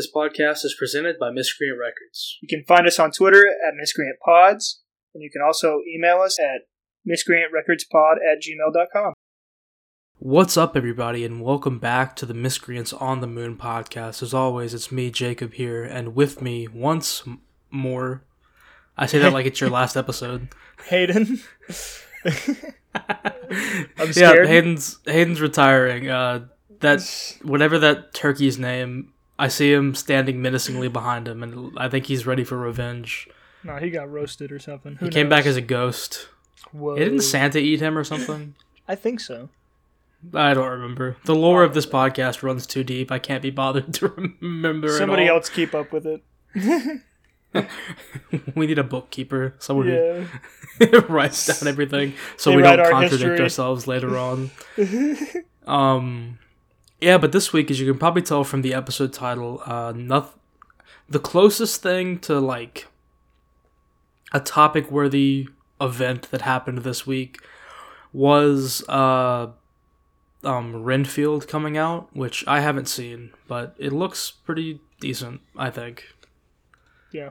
This podcast is presented by Miscreant Records. You can find us on Twitter at Miscreant Pods, and you can also email us at miscreantrecordspod at gmail.com. What's up, everybody, and welcome back to the Miscreants on the Moon podcast. As always, it's me, Jacob, here, and with me once m- more. I say that like it's your last episode. Hayden. I'm yeah. Hayden's Hayden's retiring. Uh, that whatever that turkey's name, I see him standing menacingly behind him, and I think he's ready for revenge. No, he got roasted or something. Who he came back as a ghost. Whoa. Didn't Santa eat him or something? I think so. I don't remember. The lore of this podcast runs too deep. I can't be bothered to remember. Somebody else keep up with it. we need a bookkeeper, someone yeah. who writes down everything, so They we don't contradict ourselves later on. um, yeah, but this week, as you can probably tell from the episode title, uh, noth- the closest thing to like a topic-worthy event that happened this week was uh, um, Renfield coming out, which I haven't seen, but it looks pretty decent. I think. Yeah.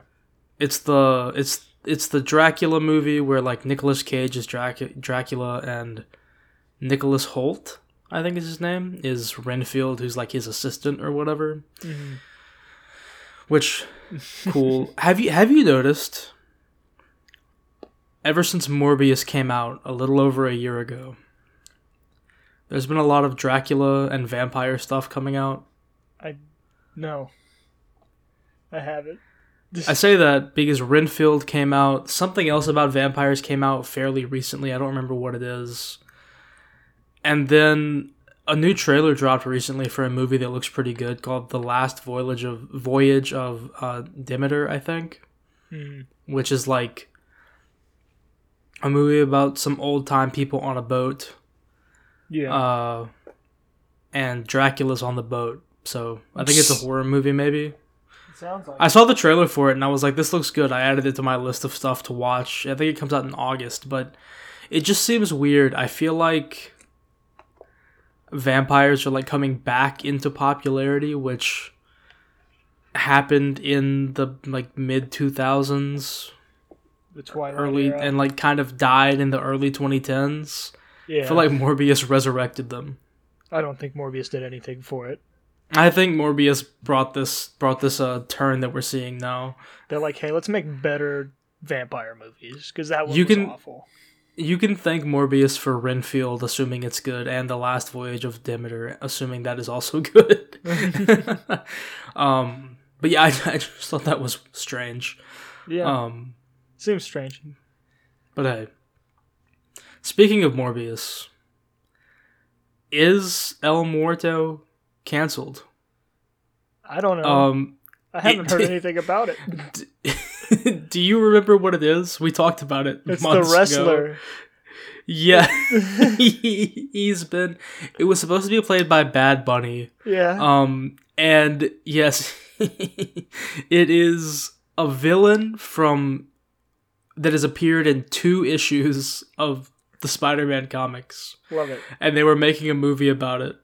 It's the it's it's the Dracula movie where like Nicolas Cage is Drac- Dracula and Nicholas Hoult, I think is his name, is Renfield, who's like his assistant or whatever. Mhm. Which cool. have you have you noticed? Ever since Morbius came out a little over a year ago, there's been a lot of Dracula and vampire stuff coming out. I no. I haven't. I say that because Renfield came out. Something else about vampires came out fairly recently. I don't remember what it is. And then a new trailer dropped recently for a movie that looks pretty good called "The Last Voyage of Voyage of uh, Demeter," I think, Mhm. which is like a movie about some old time people on a boat. Yeah. Uh, and Dracula's on the boat. So I think it's a horror movie, maybe. sounds like I saw the trailer for it and I was like, this looks good. I added it to my list of stuff to watch. I think it comes out in August, but it just seems weird. I feel like vampires are like coming back into popularity, which happened in the like mid 2000s, the Twilight early era. and like kind of died in the early 2010s. yeah. I feel like Morbius resurrected them. I don't think Morbius did anything for it. I think Morbius brought this brought this uh, turn that we're seeing now. They're like, hey, let's make better vampire movies because that one You was can- awful. You can thank Morbius for Renfield, assuming it's good, and The Last Voyage of Demeter, assuming that is also good. um, but yeah, I, I just thought that was strange. Yeah. Um, Seems strange. but hey, speaking of Morbius, is El Muerto canceled? I don't know. Um, I haven't it- heard anything about it. do you remember what it is? We talked about it. It's the months ago. wrestler. Yeah, he, he's been. It was supposed to be played by Bad Bunny. Yeah. Um, and yes, it is a villain from that has appeared in two issues of the Spider-Man comics, Love it. and they were making a movie about it.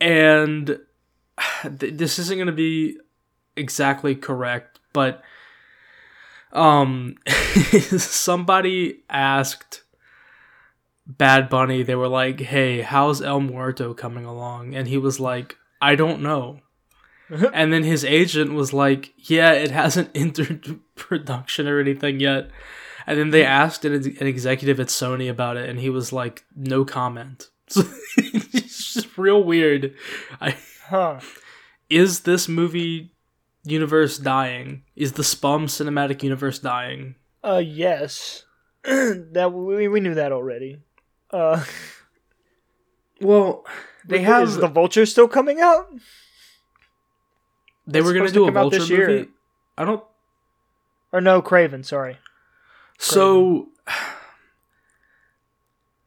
And th- this isn't going to be exactly correct, but um, somebody asked Bad Bunny, they were like, "Hey, how's El Muerto coming along?" And he was like, "I don't know." and then his agent was like, "Yeah, it hasn't entered production or anything yet." And then they asked an, an executive at Sony about it, and he was like, "No comment." So it's just real weird. I, Huh. is this movie universe dying? Is the Spum cinematic universe dying? Uh, yes. that we, we knew that already. Uh, Well, they is have the Vulture still coming out? they it's were going to do a Vulture this year. movie. I don't. Or no, Kraven. Sorry. So,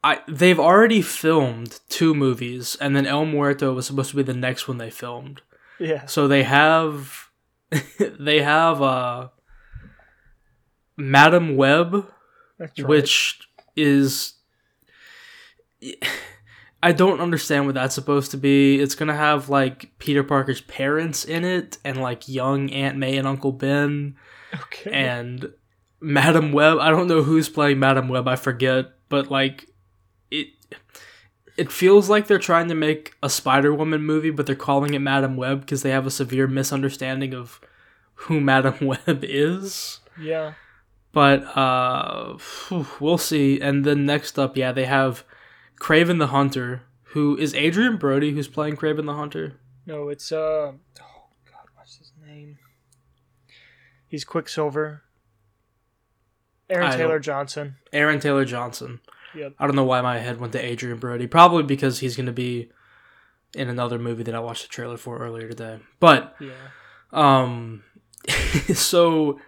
I they've already filmed two movies, and then El Muerto was supposed to be the next one they filmed. Yeah. So they have they have uh Madam Web, right. which is I don't understand what that's supposed to be. It's gonna have like Peter Parker's parents in it, and like young Aunt May and Uncle Ben, Okay. and Madam Web. I don't know who's playing Madam Web. I forget, but like it. It feels like they're trying to make a Spider Woman movie, but they're calling it Madam Web because they have a severe misunderstanding of who Madam Web is. yeah. But uh, we'll see. And then next up, yeah, they have Kraven the Hunter, who is Adrien Brody, who's playing Kraven the Hunter. No, it's uh. Oh God, what's his name? He's Quicksilver. Aaron I Taylor Johnson. Aaron Taylor Johnson. Yep. I don't know why my head went to Adrien Brody. Probably because he's going to be in another movie that I watched the trailer for earlier today. But Yeah. um, so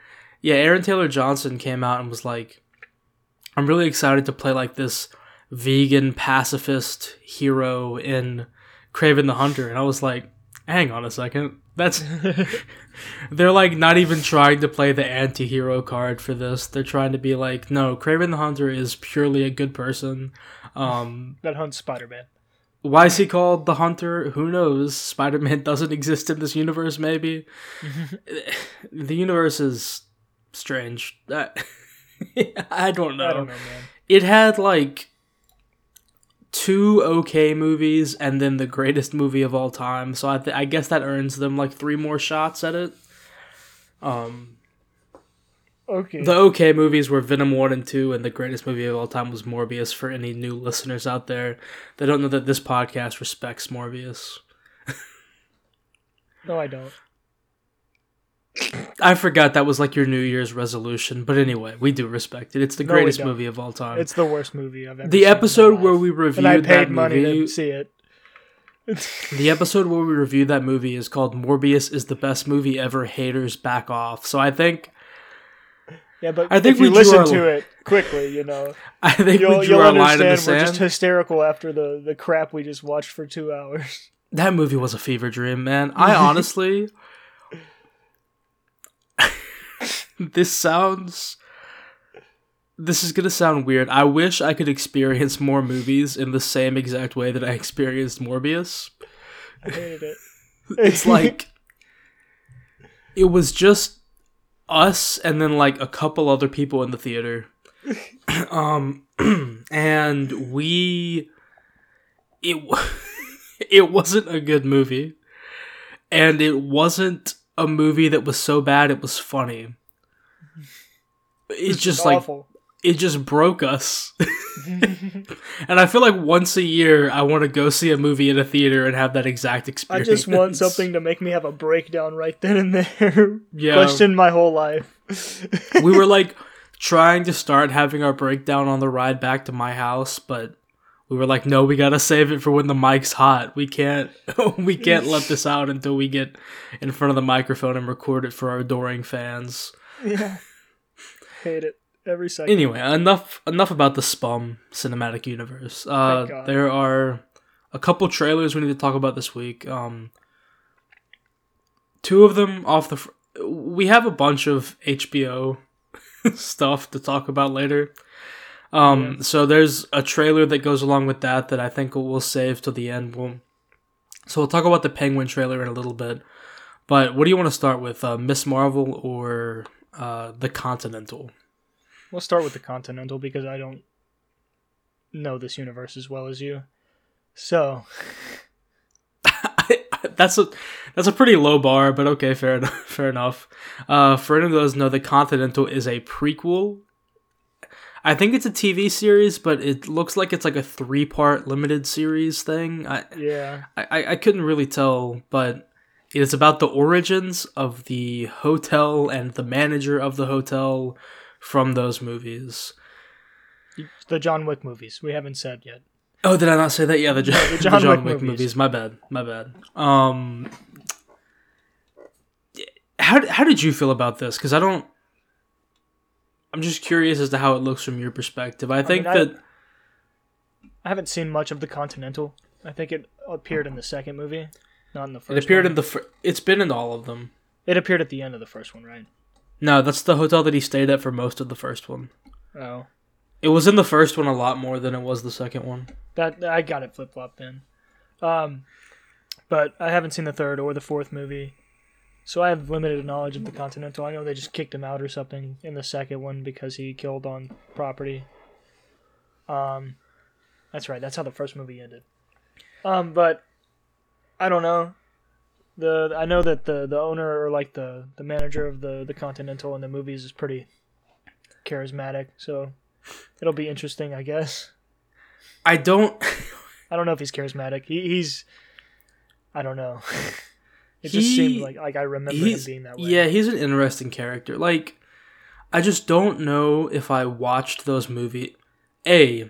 yeah, Aaron Taylor Johnson came out and was like, "I'm really excited to play like this vegan pacifist hero in Kraven the Hunter," and I was like, "Hang on a second, that's." They're like not even trying to play the anti-hero card for this. They're trying to be like, no, Kraven the Hunter is purely a good person. Um, that hunts Spider Man. why is he called the Hunter? Who knows? Spider-Man doesn't exist in this universe. Maybe the universe is strange. I, I don't know. I don't know, man. It had like two okay movies and then the greatest movie of all time. So I, th- I guess that earns them like three more shots at it. Um, Okay. the okay movies were Venom 1 and 2, and the greatest movie of all time was Morbius for any new listeners out there that don't know that this podcast respects Morbius. no, I don't. I forgot that was like your New Year's resolution, but anyway, we do respect it. It's the No, greatest movie of all time. It's the worst movie I've ever the seen in my episode where we reviewed and I that paid money movie, to see it. the episode where we reviewed that movie is called Morbius is the best movie ever. Haters back off. So I think yeah, but I think if we listen to it quickly, you know, I think you'll, we drew you'll our line in the understand we're just hysterical after the, the crap we just watched for two hours. That movie was a fever dream, man. I honestly. this sounds. This is gonna sound weird. I wish I could experience more movies in the same exact way that I experienced Morbius. I hated it. It's like. It was just us and then like a couple other people in the theater. um and we it it wasn't a good movie and it wasn't a movie that was so bad it was funny it's It's just like awful. it just broke us and i feel like once a year i want to go see a movie in a theater and have that exact experience. I just want something to make me have a breakdown right then and there. Yeah. Question my whole life. we were like trying to start having our breakdown on the ride back to my house but we were like no we gotta save it for when the mic's hot we can't we can't let this out until we get in front of the microphone and record it for our adoring fans yeah. Hate it. Every second. anyway enough enough about the spum cinematic universe. Uh there are a couple trailers we need to talk about this week. Um two of them off the fr- we have a bunch of hbo stuff to talk about later. Um so there's a trailer that goes along with that that i think we'll save till the end. We'll so we'll talk about the penguin trailer in a little bit. But what do you want to start with uh, miss marvel or uh, the continental We'll start with the Continental because I don't know this universe as well as you. So, that's a that's a pretty low bar, but okay, fair enough. Fair enough. Uh, for anyone who doesn't know, the Continental is a prequel. I think it's a TV series, but it looks like it's like a three part limited series thing. I, yeah. I I couldn't really tell, but it is about the origins of the hotel and the manager of the hotel from those movies. The John Wick movies. We haven't said yet. Oh, did I not say that? Yeah, the, Jo- the the John John, Wick Wick, movies. movies. My bad. My bad. Um, how how did you feel about this? Because I don't. I'm just curious as to how it looks from your perspective. I think mean, I- that I haven't seen much of the Continental. I think it appeared in the second movie, not in the first. it appeared one. in the. Fir- it's been in all of them. It appeared at the end of the first one, right? No, that's the hotel that he stayed at for most of the first one. Oh. It was in the first one a lot more than it was the second one. That I got it flip flop then. Um, but I haven't seen the third or the fourth movie, so I have limited knowledge of the Continental. I know they just kicked him out or something in the second one because he killed on property. Um, that's right. That's how the first movie ended. Um, but I don't know. The I know that the the owner or like the the manager of the the Continental in the movies is pretty charismatic, so it'll be interesting, I guess. I don't. I don't know if he's charismatic. He, he's, I don't know. it He- just seemed like like I remember him being that way. yeah, he's an interesting character. Like, I just don't know if I watched those movies. A,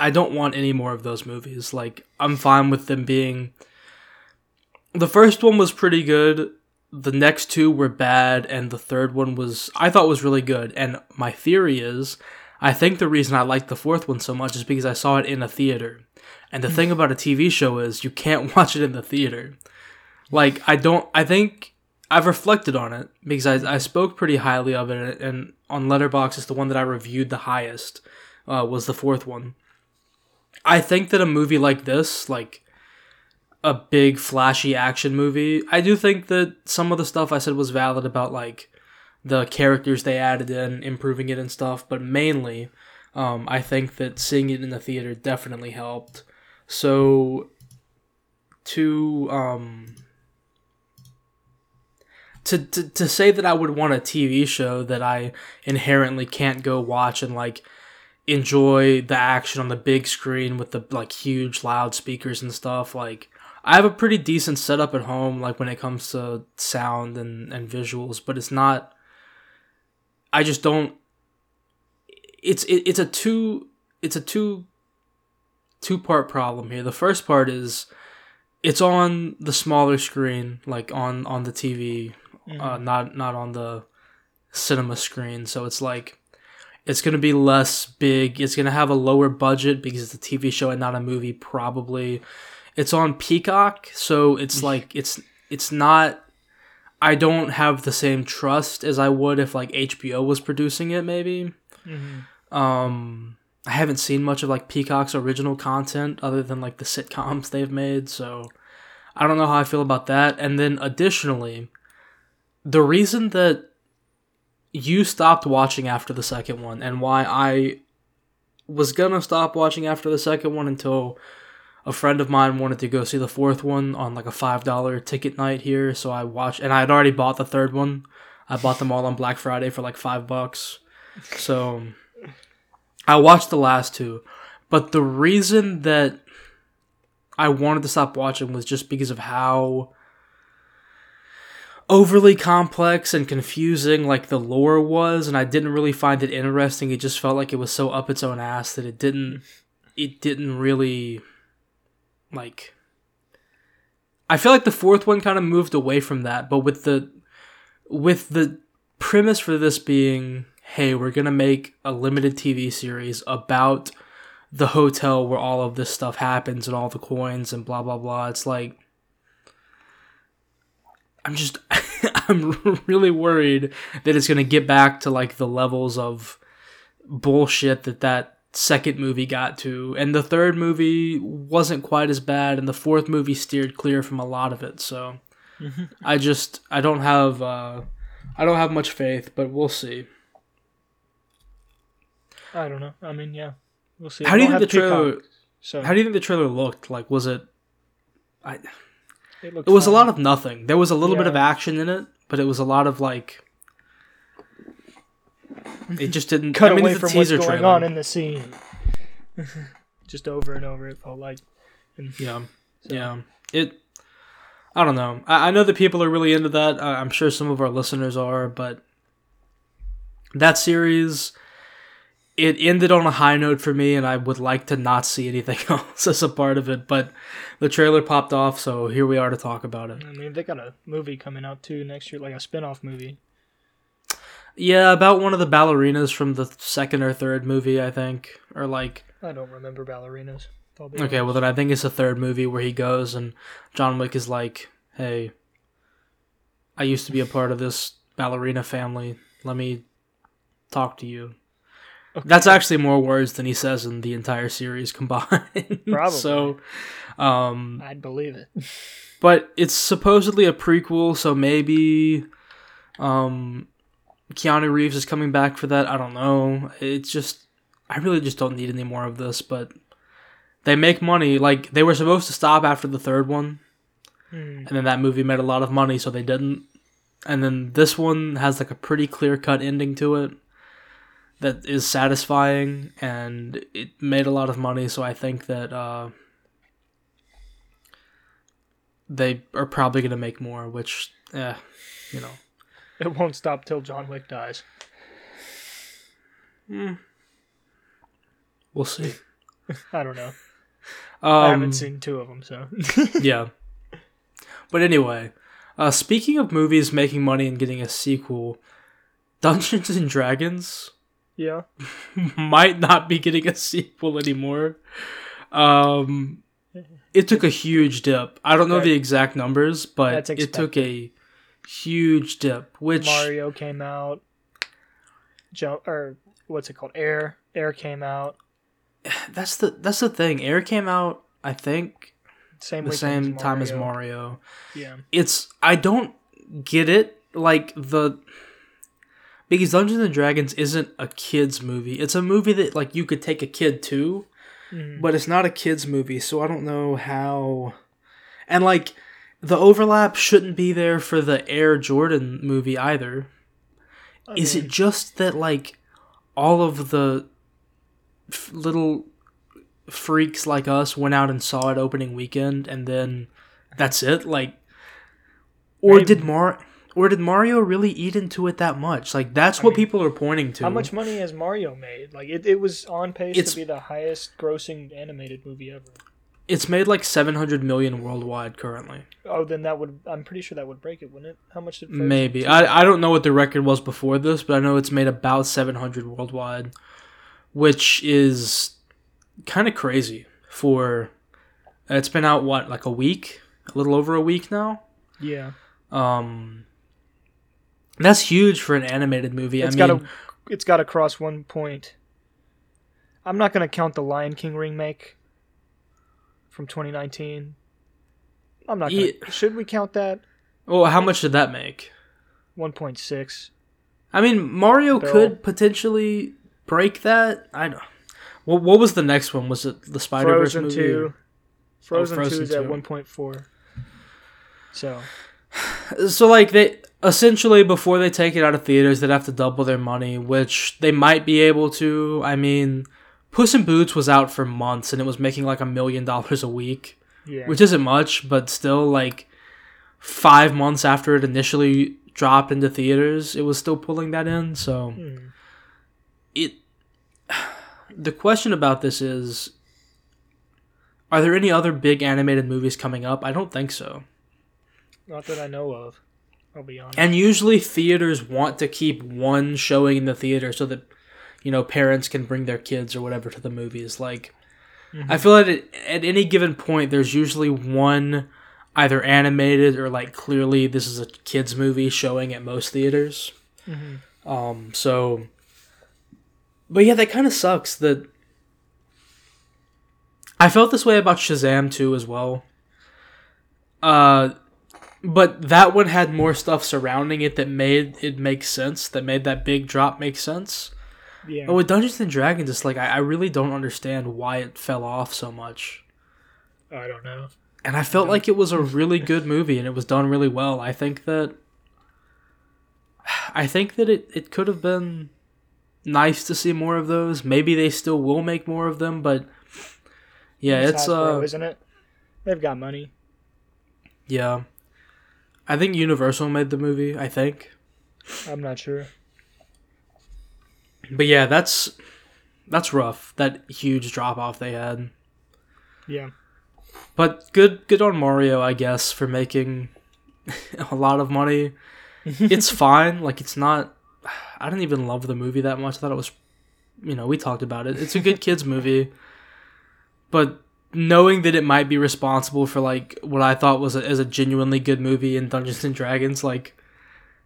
I don't want any more of those movies. Like, I'm fine with them being. The first one was pretty good. The next two were bad, and the third one was I thought was really good. And my theory is, I think the reason I liked the fourth one so much is because I saw it in a theater. And the thing about a TV show is you can't watch it in the theater. Like I don't. I think I've reflected on it because I, I spoke pretty highly of it, and on Letterboxd, it's the one that I reviewed the highest. Uh, was the fourth one. I think that a movie like this, like a big flashy action movie, I do think that some of the stuff I said was valid about like the characters they added in, improving it and stuff. But mainly, um, I think that seeing it in the theater definitely helped. So to um to, to to say that I would want a TV show that I inherently can't go watch and like enjoy the action on the big screen with the like huge loudspeakers and stuff like I have a pretty decent setup at home like when it comes to sound and and visuals but it's not I just don't it's it, it's a two it's a two two part problem here. The first part is it's on the smaller screen, like on on the TV, uh, not not on the cinema screen. So it's like it's gonna be less big. It's gonna have a lower budget because it's a TV show and not a movie. Probably, it's on Peacock, so it's like it's it's not. I don't have the same trust as I would if like HBO was producing it. Maybe. Mhm. Um, I haven't seen much of like Peacock's original content other than like the sitcoms they've made, so I don't know how I feel about that. And then additionally, the reason that you stopped watching after the second one and why I was gonna stop watching after the second one until a friend of mine wanted to go see the fourth one on like a five dollar ticket night here, so I watched and I had already bought the third one. I bought them all on Black Friday for like five bucks. So I watched the last two, but the reason that I wanted to stop watching was just because of how overly complex and confusing like the lore was and I didn't really find it interesting. It just felt like it was so up its own ass that it didn't it didn't really like I feel like the fourth one kind of moved away from that, but with the with the premise for this being hey, we're going to make a limited TV series about the hotel where all of this stuff happens and all the coins and blah blah blah. It's like I'm just I'm really worried that it's going to get back to like the levels of bullshit that that second movie got to and the third movie wasn't quite as bad and the fourth movie steered clear from a lot of it. So I just I don't have uh I don't have much faith, but we'll see. I don't know. I mean, yeah, we'll see. How do you think the trailer? Peacock, So How do you think the trailer looked? Like, was it? I, it, it was a lot of nothing. There was a little bit of action in it, but it was a lot of like. It just didn't. cut I mean, away from what's going trailer. on in the scene. Just over and over, it felt like. And Yeah, yeah. It. I don't know. I, I know that people are really into that. I, I'm sure some of our listeners are, but that series, it ended on a high note for me, and I would like to not see anything else as a part of it. But the trailer popped off, so here we are to talk about it. I mean, they got a movie coming out too next year, like a spin-off movie. Yeah, about one of the ballerinas from the second or third movie, I think, or like I don't remember ballerinas. Okay, well then I think it's the third movie where he goes and John Wick is like, "Hey, I used to be a part of this ballerina family. Let me talk to you." That's actually more words than he says in the entire series combined. Probably. so, um, I'd believe it. but it's supposedly a prequel, so maybe, um, Keanu Reeves is coming back for that. I don't know. It's just, I really just don't need any more of this. But they make money. Like they were supposed to stop after the third one, Hmm. and then that movie made a lot of money, so they didn't. And then this one has like a pretty clear cut ending to it that is satisfying, and it made a lot of money. So I think that uh, they are probably gonna make more. Which, eh, you know, It won't stop till John Wick dies. we'll see. I don't know. Um, I haven't seen two of them, so yeah. But anyway, uh, speaking of movies making money and getting a sequel, Dungeons and Dragons yeah. might not be getting a sequel anymore. Um, it took a huge dip. I don't know the exact numbers, but it took a huge dip. Which Mario came out. Jump or what's it called? Air. Air came out. that's the that's the thing. Air came out, I think, Same the same time as Mario. Yeah. it's I don't get it like the because Dungeons and Dragons isn't a kids movie. It's a movie that like you could take a kid to, Mhm. but it's not a kids movie. So I don't know how and like the overlap shouldn't be there for the Air Jordan movie either. I Is mean, it just that like all of the f- little freaks like us went out and saw it opening weekend and then that's it like or Maybe. did Mar or did Mario really eat into it that much like that's what mean, people are pointing to How much money has Mario made? Like it, it was on pace It's- to be the highest grossing animated movie ever. it's made like 700 million worldwide currently Oh, then that would I'm pretty sure that would break it, wouldn't it? How much did maybe I, I don't know what the record was before this but i know it's made about 700 worldwide which is kind of crazy for it's been out what like a week a little over a week now Yeah. um that's huge for an animated movie It's i mean got to it's got to cross one point. I'm not going to count the Lion King remake from 2019. I'm not Yeah. to Should we count that? well how much did that make 1.6. i mean mario Bill. could potentially break that i don't what, what was the next one was it the spider-verse Frozen movie 2. Frozen, Frozen 2 is at 1.4. So, So like they essentially before they take it out of theaters, they'd have to double their money, which they might be able to. I mean, Puss in Boots was out for months and it was making like a million dollars a week, yeah. which isn't much, but still like five months after it initially dropped into theaters, it was still pulling that in. So Hmm. it. The question about this is. Are there any other big animated movies coming up? I don't think so. Not that I know of. I'll be honest. And usually theaters want to keep one showing in the theater so that you know parents can bring their kids or whatever to the movies. Like I feel like at, at any given point there's usually one either animated or like clearly this is a kids movie showing at most theaters. Mhm. Um so but yeah, that kind of sucks that I felt this way about Shazam too as well. Uh but that one had more stuff surrounding it that made it make sense, that made that big drop make sense. yeah. But with Dungeons and Dragons, it's like I, I really don't understand why it fell off so much. I don't know. And I felt like it was a really good movie and it was done really well. I think that I think that it, it could have been nice to see more of those. Maybe they still will make more of them, but yeah, it's Hasbro, uh isn't it? They've got money. yeah. I think Universal made the movie, I think. I'm not sure. But yeah, that's that's rough. That huge drop off they had. Yeah. But good good on Mario, I guess, for making a lot of money. it's fine. Like it's not I didn't even love the movie that much. I thought it was you know, we talked about it. It's a good kids movie. But knowing that it might be responsible for like what I thought was a, as a genuinely good movie in Dungeons and Dragons like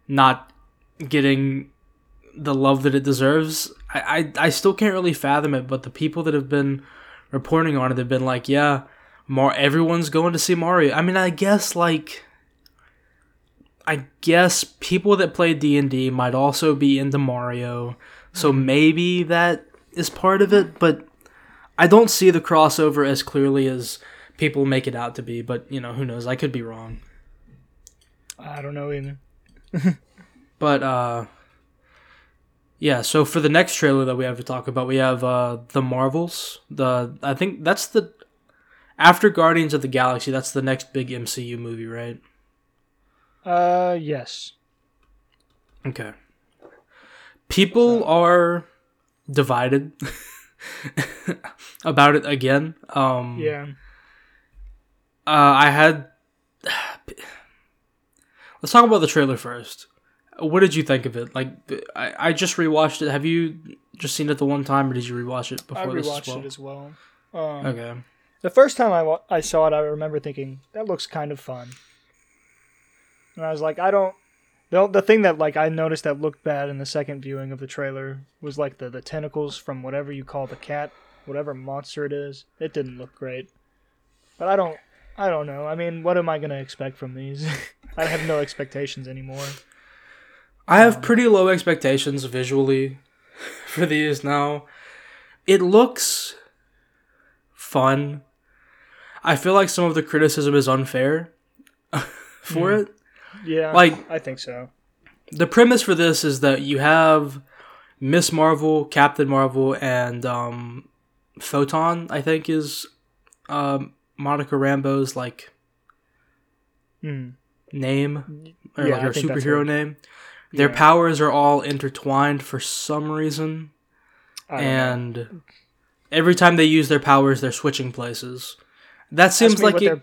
not getting the love that it deserves. I, I I still can't really fathom it, but the people that have been reporting on it have been like, yeah, Mar everyone's going to see Mario. I mean, I guess like I guess people that play D&D might also be into Mario. So mm-hmm. maybe that is part of it, but I don't see the crossover as clearly as people make it out to be, but you know, who knows? I could be wrong. I don't know either. But uh yeah, so for the next trailer that we have to talk about, we have uh The Marvels. The I think that's the after Guardians of the Galaxy, that's the next big MCU movie, right? Uh, yes. Okay. People are divided about it again. Um Yeah. Uh, I had. Let's talk about the trailer first. What did you think of it? Like, I, I just rewatched it. Have you just seen it the one time, or did you rewatch it I before this as rewatched well? it as well. Um, Okay. The first time I, wa- I saw it, I remember thinking that looks kind of fun, and I was like, I don't. The, the thing that like I noticed that looked bad in the second viewing of the trailer was like the the tentacles from whatever you call the cat, whatever monster it is. It didn't look great, but I don't. I don't know. I mean, what am I gonna expect from these? I have no expectations anymore. I have pretty low expectations visually for these now. It looks fun. I feel like some of the criticism is unfair for Hmm. it. Yeah, Like- I think so. the premise for this is that you have Miss Marvel, Captain Marvel, and um, Photon. I think is um, Monica Rambeau's like Hmm. name or Yeah, like her superhero name. Their powers are all intertwined for some reason, don't know. and every time they use their powers, they're switching places. That seems like it,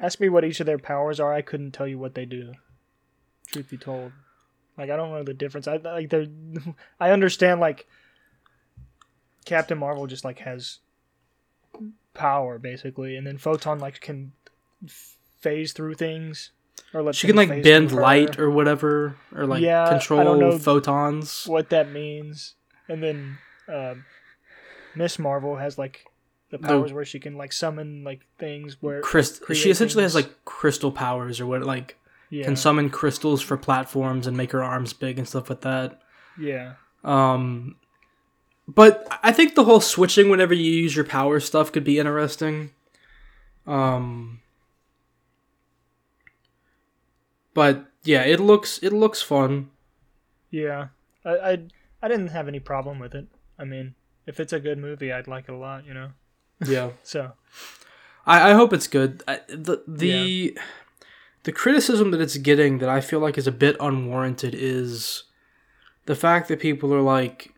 ask me what each of their powers are. I couldn't tell you what they do. Truth be told, like I don't know the difference. I like they I understand like Captain Marvel just like has power basically, and then Photon like can phase through things or let she can like bend light or whatever, or like Yeah, I don't control know photons. what that means, and then um Miss Marvel has like the The- powers where she can like summon like things where Crystal. She essentially has like crystal powers, or what like yeah can summon crystals for platforms and make her arms big and stuff like that. yeah Um, but I think the whole switching whenever you use your power stuff could be interesting. Um, but yeah, it looks it looks fun. Yeah, I, I I didn't have any problem with it. I mean, if it's a good movie, I'd like it a lot. You know. Yeah, So I, I hope it's good. I, the the the criticism that it's getting that I feel like is a bit unwarranted is the fact that people are like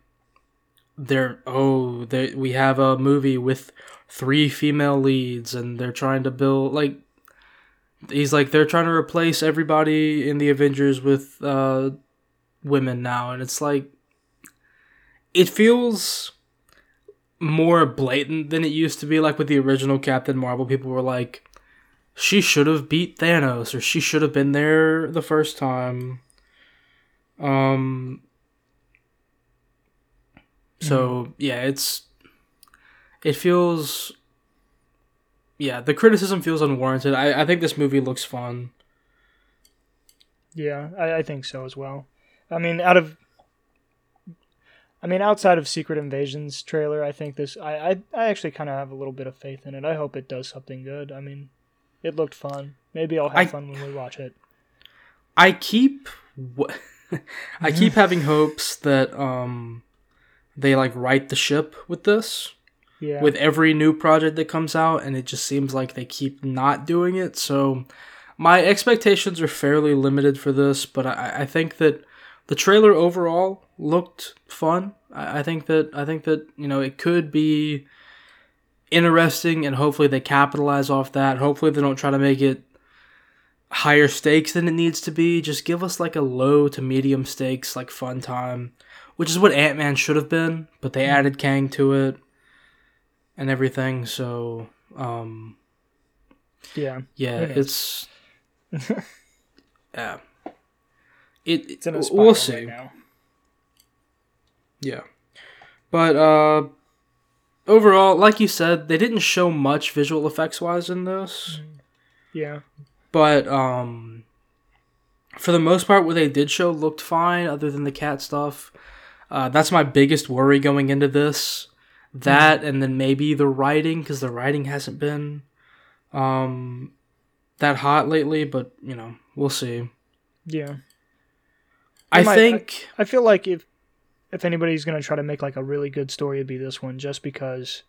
they're oh they we have a movie with three female leads and they're trying to build like he's like they're trying to replace everybody in the Avengers with uh women now. And it's like it feels more blatant than it used to be like with the original Captain Marvel. People were like she should have beat Thanos or she should have been there the first time. Um so yeah it's it feels yeah the criticism feels unwarranted. I, I think this movie looks fun. Yeah, I, I think so as well. I mean, out of I mean, outside of Secret Invasion's trailer, I think this I I, I actually kind of have a little bit of faith in it. I hope it does something good. I mean, it looked fun. Maybe I'll have I- fun when we watch it. I keep I keep having hopes that um they like right the ship with this Yeah. with every new project that comes out and it just seems like they keep not doing it so my expectations are fairly limited for this but i, I think that the trailer overall looked fun I, I think that i think that you know it could be interesting and hopefully they capitalize off that hopefully they don't try to make it higher stakes than it needs to be just give us like a low to medium stakes like fun time which is what ant-man should have been but they added kang to it and everything. So, um, yeah. yeah, knows? it's yeah. It It's in a we'll see. right now. Yeah. But uh overall, like you said, they didn't show much visual effects wise in this. Yeah. But um for the most part what they did show looked fine other than the cat stuff. Uh, that's my biggest worry going into this. That and then maybe the writing because the writing hasn't been um that hot lately, but you know, we'll see. Yeah. I might- think I feel like if if anybody's gonna try to make like a really good story, it'd be this one, just because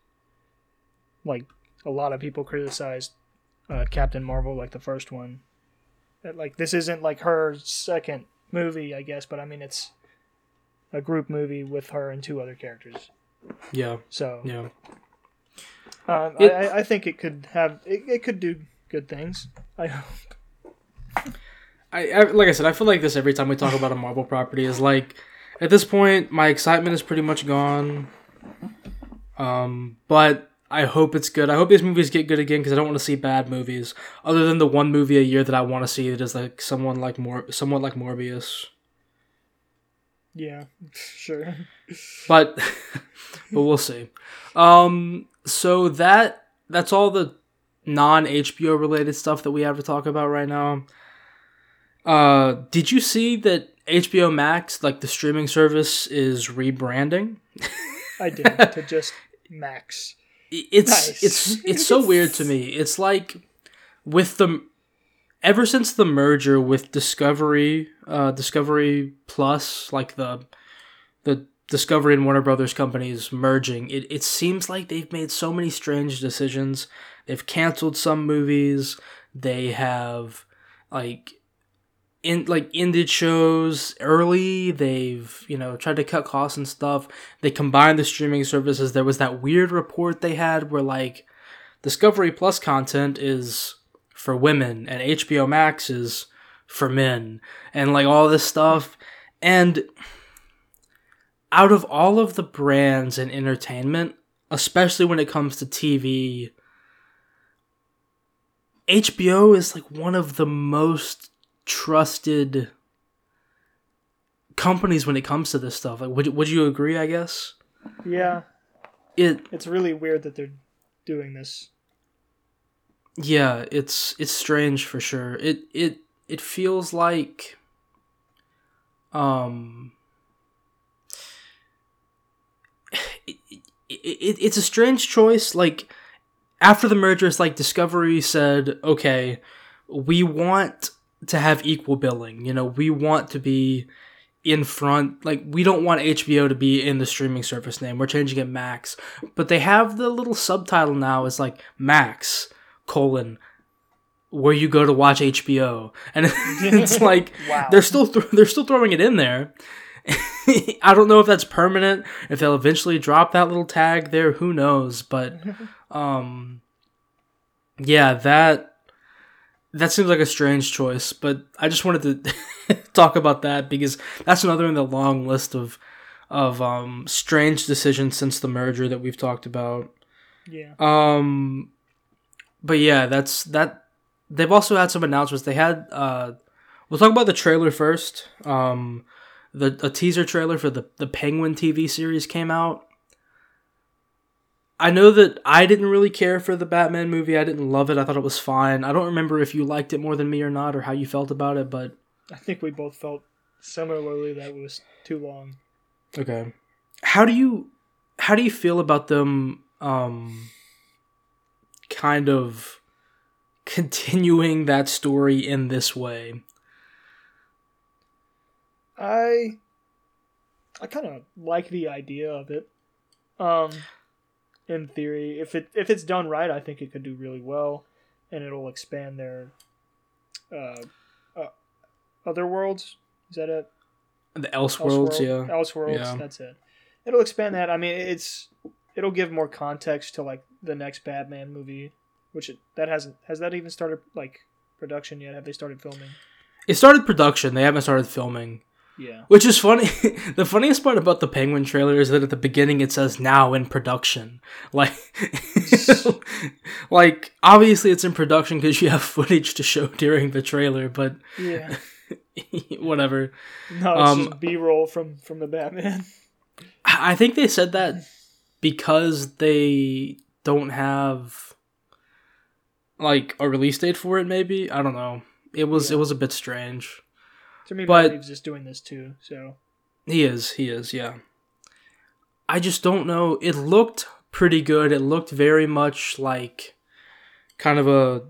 like a lot of people criticized uh, Captain Marvel, like the first one. That like this isn't like her second movie, I guess, but I mean it's a group movie with her and two other characters. yeah, So yeah. um, It- I, I- I think it could have it, it could do good things. I hope. I, I like I said, I feel like this every time we talk about a Marvel property is like at this point my excitement is pretty much gone. Um, but I hope it's good. I hope these movies get good again because I don't want to see bad movies. Other than the one movie a year that I want to see that is like someone like more somewhat like Morbius. Yeah, sure. But but we'll see. Um, so that that's all the non HBO related stuff that we have to talk about right now. Uh, did you see that HBO Max, like the streaming service, is rebranding? I did to just max. It's Nice. it's it's so weird to me. It's like with the ever since the merger with Discovery, uh, Discovery Plus, like the the Discovery and Warner Brothers companies merging, it, it seems like they've made so many strange decisions. They've canceled some movies. They have like in like ended shows early. They've you know tried to cut costs and stuff. They combined the streaming services. There was that weird report they had where like Discovery Plus content is for women and HBO Max is for men and like all this stuff and out of all of the brands in entertainment especially when it comes to TV HBO is like one of the most trusted companies when it comes to this stuff like would, would you agree I guess Yeah, it it's really weird that they're doing this. Yeah, it's it's strange for sure. It it it feels like um it, it, it, it's a strange choice like after the merger it's like Discovery said, "Okay, we want to have equal billing. You know, we want to be in front like we don't want HBO to be in the streaming service name. We're changing it Max." But they have the little subtitle now is like Max colon where you go to watch HBO, and it's like Wow. they're still th- they're still throwing it in there. I don't know if that's permanent. If they'll eventually drop that little tag there, who knows? But um, yeah, that that seems like a strange choice. But I just wanted to talk about that because that's another in the long list of of um strange decisions since the merger that we've talked about. Yeah. Um, but yeah, that's that. They've also had some announcements. They had. Uh, we'll talk about the trailer first. Um, the a teaser trailer for the the Penguin TV series came out. I know that I didn't really care for the Batman movie. I didn't love it. I thought it was fine. I don't remember if you liked it more than me or not, or how you felt about it. But I think we both felt similarly that it was too long. okay, how do you how do you feel about them? Um, kind of continuing that story in this way. I I kind of like the idea of it. Um, in theory, if it if it's done right, I think it could do really well, and it'll expand their uh, uh other worlds. Is that it? The Elseworlds, yeah. Elseworlds. Yeah. That's it. It'll expand that. I mean, it's it'll give more context to like the next Batman movie, which it, that hasn't has that even started like production yet? Have they started filming? It started production. They haven't started filming, Yeah. which is funny. the funniest part about the Penguin trailer is that at the beginning it says "now in production." Like, like obviously it's in production because you have footage to show during the trailer, but Yeah. whatever. No, it's Um, just B roll from from the Batman. I think they said that because they don't have like a release date for it. Maybe I don't know. It was Yeah. it was a bit strange. To me, But- Reeves is doing this too. So He is. He is. Yeah. I just don't know. It looked pretty good. It looked very much like kind of a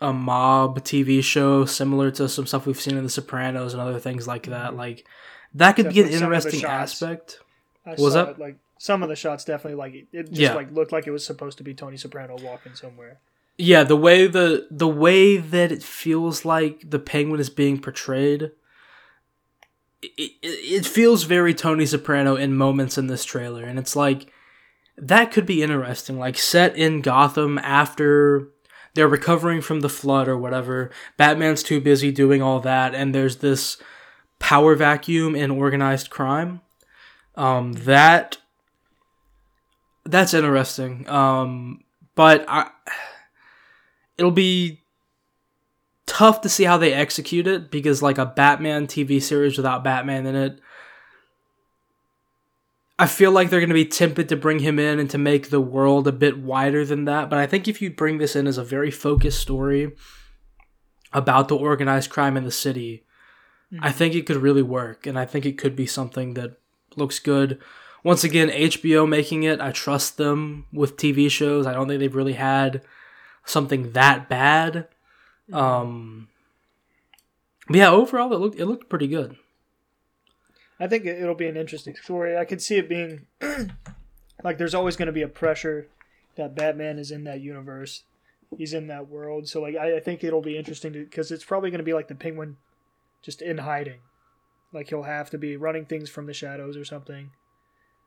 a mob TV show, similar to some stuff we've seen in The Sopranos and other things like that. Mhm. Like that could be an Definitely of the interesting aspect. I was that? it, like some of the shots definitely like it- it just Yeah. like looked like it was supposed to be Tony Soprano walking somewhere. Yeah, the way the the way that it feels like the penguin is being portrayed, it, it, feels very Tony Soprano in moments in this trailer, and it's like that could be interesting. Like set in Gotham after they're recovering from the flood or whatever. Batman's too busy doing all that, and there's this power vacuum in organized crime. Um, that that's interesting. Um, but I it'll be tough to see how they execute it because like a Batman TV series without Batman in it I feel like they're going to be tempted to bring him in and to make the world a bit wider than that, but I think if you bring this in as a very focused story about the organized crime in the city, I mm-hmm. think it could really work and I think it could be something that looks good. Once again, HBO making it, I trust them with TV shows. I don't think they've really had something that bad. Um, but yeah, overall it looked it looked pretty good. I think it- it'll be an interesting story. I could see it being like there's always going to be a pressure that Batman is in that universe. He's in that world. So like I, I think it'll be interesting to because it's probably going to be like the Penguin, just in hiding. Like he'll have to be running things from the shadows or something.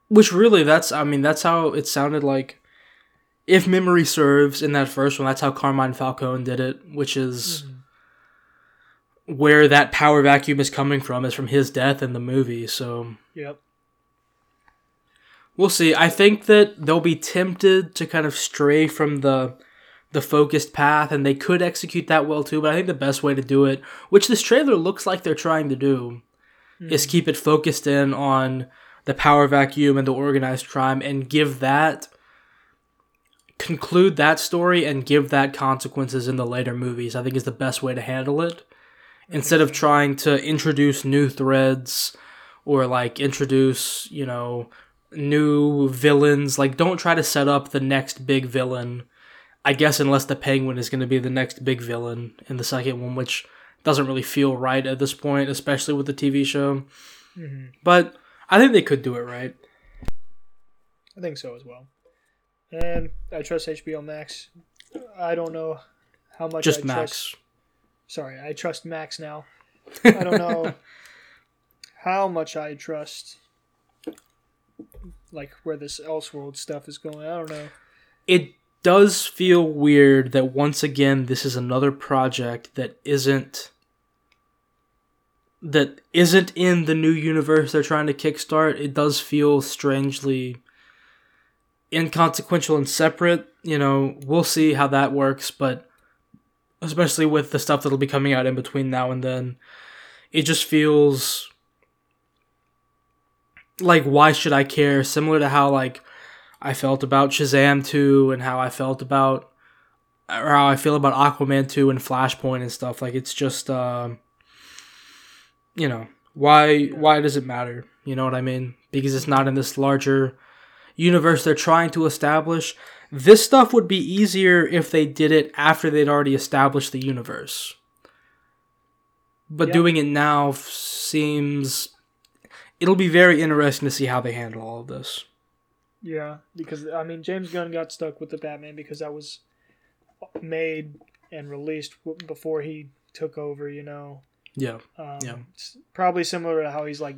Which really, that's I mean, that's how it sounded like. If memory serves, in that first one, that's how Carmine Falcone did it, which is where that power vacuum is coming from, is from his death in the movie. So Yep. we'll see. I think that they'll be tempted to kind of stray from the the focused path, and they could execute that well too. But I think the best way to do it, which this trailer looks like they're trying to do, hmm. is keep it focused in on the power vacuum and the organized crime, and give that conclude that story and give that consequences in the later movies. I think is the best way to handle it. Instead of trying to introduce new threads or like introduce, you know, new villains. Like, don't try to set up the next big villain. I guess unless the Penguin is going to be the next big villain in the second one, which doesn't really feel right at this point, especially with the TV show. hmm But I think they could do it right. I think so as well. And I trust HBO Max. I don't know how much I trust. Just I Max. Trust, sorry, I trust Max now. I don't know how much I trust like where this Elseworld stuff is going. I don't know. It does feel weird that once again this is another project that isn't that isn't in the new universe they're trying to kickstart. It does feel strangely inconsequential and separate. You know, we'll see how that works, but especially with the stuff that'll be coming out in between now and then, it just feels like why should I care? Similar to how like I felt about Shazam 2 and how I felt about or how I feel about Aquaman 2 and Flashpoint and stuff. Like it's just uh, you know, why why does it matter? You know what I mean? Because it's not in this larger universe they're trying to establish. This stuff would be easier if they did it after they'd already established the universe. But Yeah. doing it now f- seems it'll be very interesting to see how they handle all of this. Yeah, because I mean James Gunn got stuck with the Batman because that was made and released before he took over. You know, Yeah. um, Yeah. probably similar to how he's like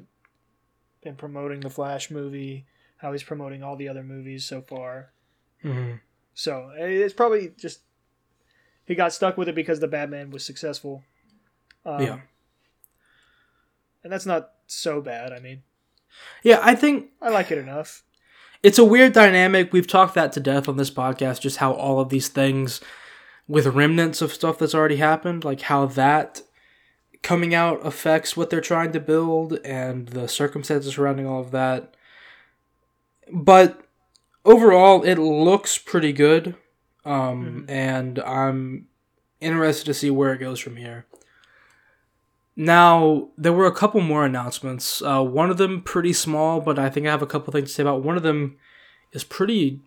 been promoting the Flash movie, how he's promoting all the other movies so far. hmm So eh, it's probably just he got stuck with it because the Batman was successful. Um, Yeah. and that's not so bad. I mean, Yeah, I think I like it enough. it's a weird dynamic. We've talked that to death on this podcast, just how all of these things with remnants of stuff that's already happened, like how that coming out affects what they're trying to build and the circumstances surrounding all of that. But overall, it looks pretty good, um, and I'm interested to see where it goes from here. Now, there were a couple more announcements. Uh, one of them pretty small, but I think I have a couple things to say about. One of them is pretty,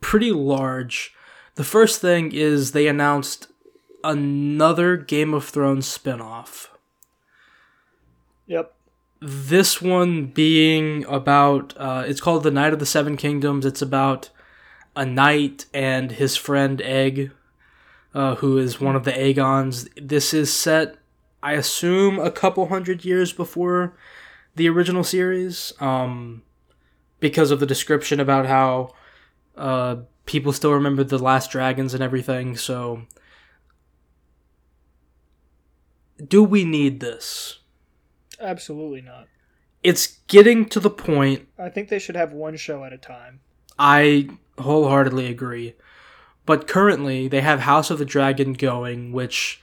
pretty large. The first thing is they announced another Game of Thrones spinoff. Yep. This one being about, uh, it's called The Knight of the Seven Kingdoms. It's about a knight and his friend Egg, uh, who is one of the Aegons. This is set, I assume, a couple hundred years before the original series, um, because of the description about how uh, people still remember the last dragons and everything. So, do we need this? Absolutely not. It's getting to the point. I think they should have one show at a time. I wholeheartedly agree. But currently, they have House of the Dragon going, which,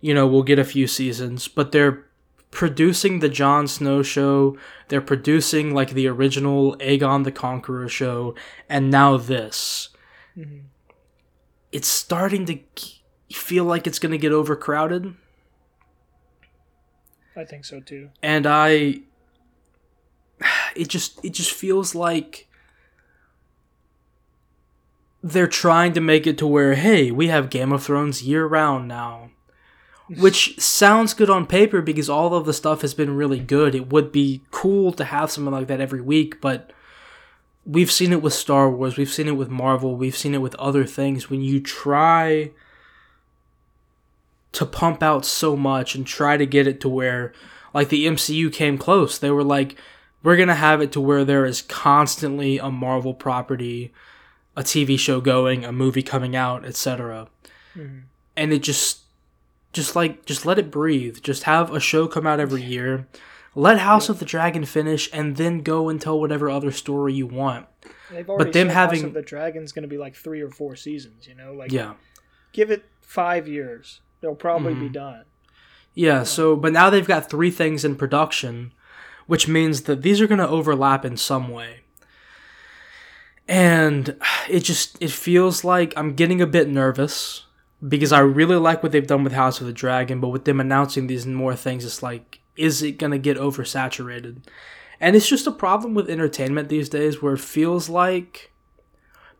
you know, will get a few seasons, but they're producing the Jon Snow show, they're producing, like, the original Aegon the Conqueror show, and now this. Mhm. It's starting to g- feel like it's going to get overcrowded. I think so too. and I it just it just feels like they're trying to make it to where hey, we have Game of Thrones year round now. Which sounds good on paper because all of the stuff has been really good. It would be cool to have something like that every week, but we've seen it with Star Wars, we've seen it with Marvel, we've seen it with other things. When you try to pump out so much and try to get it to where like the MCU came close. They were like we're going to have it to where there is constantly a Marvel property, a TV show going, a movie coming out, etc. Mhm. And it just just like just let it breathe. Just have a show come out every year. Let House of the Dragon finish and then go and tell whatever other story you want. They've already them having- of the Dragon's going to be like three or four seasons. You know, like Yeah. give it five years, they'll probably be Mhm. done. Yeah, so but now they've got three things in production, which means that these are going to overlap in some way. And it just it feels like I'm getting a bit nervous because I really like what they've done with House of the Dragon, but with them announcing these more things it's like is it going to get oversaturated? And it's just a problem with entertainment these days where it feels like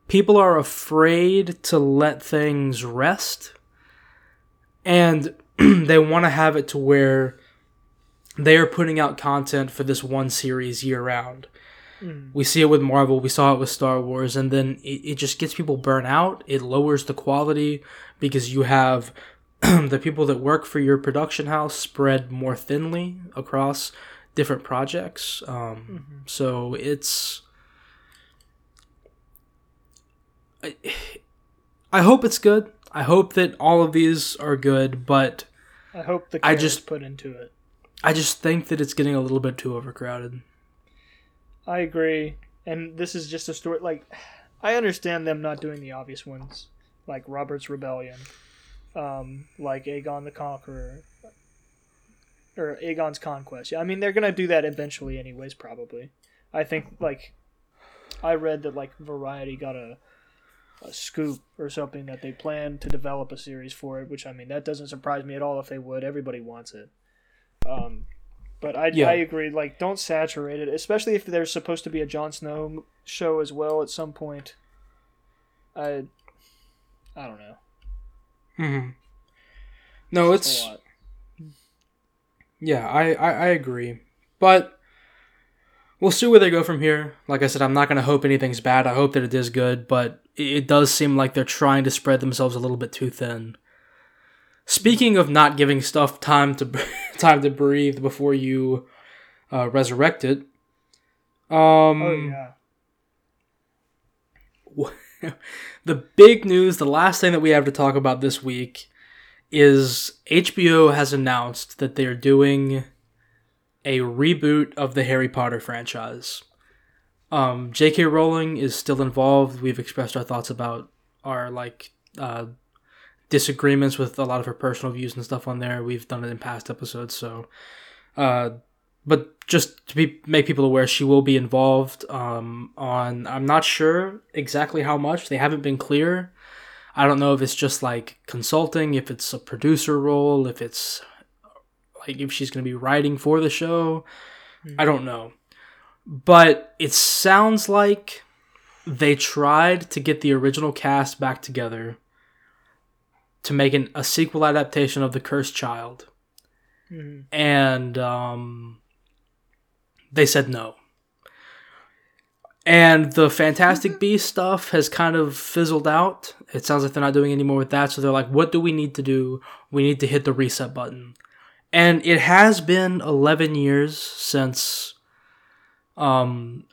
people are afraid to let things rest and they want to have it to where they are putting out content for this one series year round. Mm. We see it with Marvel, we saw it with Star Wars, and then it, it just gets people burnt out. It lowers the quality because you have the people that work for your production house spread more thinly across different projects. Um, So it's. I, I hope it's good. I hope that all of these are good, but I hope the I just- put into it. I just think that it's getting a little bit too overcrowded. I agree, and this is just a story. Like, I understand them not doing the obvious ones, like Robert's Rebellion, um, like Aegon the Conqueror, or Aegon's Conquest. Yeah, I mean they're gonna do that eventually, anyways. Probably. I think like, I read that like Variety got a, a scoop or something that they plan to develop a series for it. Which I mean that doesn't surprise me at all if they would. Everybody wants it. Um, but I, Yeah. I agree. Like, don't saturate it, especially if there's supposed to be a Jon Snow show as well at some point. I, I don't know. Mm-hmm. No, It's it's yeah, I, I I agree, but we'll see where they go from here. Like I said, I'm not gonna hope anything's bad. I hope that it is good, but it, it does seem like they're trying to spread themselves a little bit too thin. Speaking of not giving stuff time to time to breathe before you uh, resurrect it, um, Oh yeah. the big news, the last thing that we have to talk about this week is HBO has announced that they're doing a reboot of the Harry Potter franchise. Um, J.K. Rowling is still involved. We've expressed our thoughts about our like uh, disagreements with a lot of her personal views and stuff on there. We've done it in past episodes, so uh, but just to be make people aware, she will be involved um, on. I'm not sure exactly how much. They haven't been clear. I don't know if it's just like consulting, if it's a producer role, if it's like if she's going to be writing for the show. I don't know. But it sounds like they tried to get the original cast back together to make an, a sequel adaptation of The Cursed Child. Mhm. And um, they said no. And the Fantastic Beast stuff has kind of fizzled out. It sounds like they're not doing any more with that. So they're like, what do we need to do? We need to hit the reset button. And it has been 11 years since um,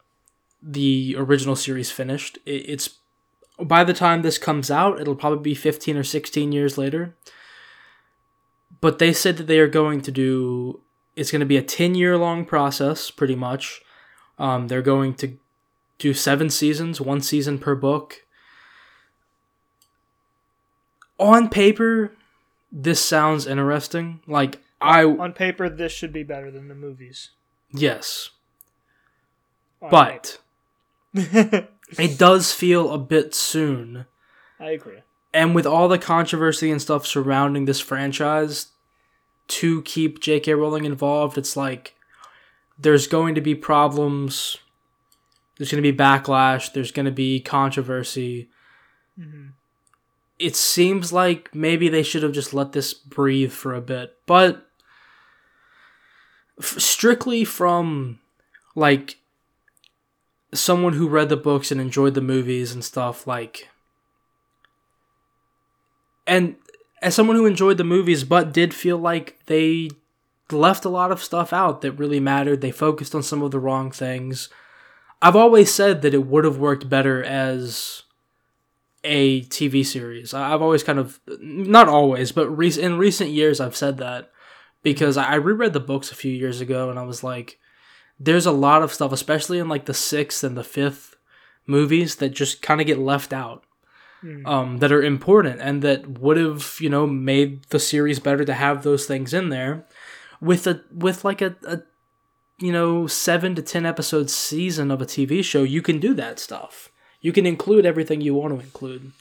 the original series finished. It, it's by the time this comes out, it'll probably be 15 or 16 years later. But they said that they are going to do it's going to be a 10 year long process pretty much. Um, they're going to do seven seasons, one season per book. On paper, this sounds interesting. Like I On paper, this should be better than the movies. yes, On but it does feel a bit soon. I agree. and with all the controversy and stuff surrounding this franchise to keep J.K. Rowling involved, it's like there's going to be problems. There's going to be backlash. There's going to be controversy. Mhm. It seems like maybe they should have just let this breathe for a bit. But f- strictly from like someone who read the books and enjoyed the movies and stuff, like and as someone who enjoyed the movies but did feel like they left a lot of stuff out that really mattered they focused on some of the wrong things i've always said that it would have worked better as a tv series. I've always kind of not always but in recent years i've said that because i reread the books a few years ago and i was like there's a lot of stuff especially in like the sixth and the fifth movies that just kind of get left out Mm. um, that are important and that would have you know made the series better to have those things in there with a with like a, a you know seven to ten episode season of a tv show you can do that stuff you can include everything you want to include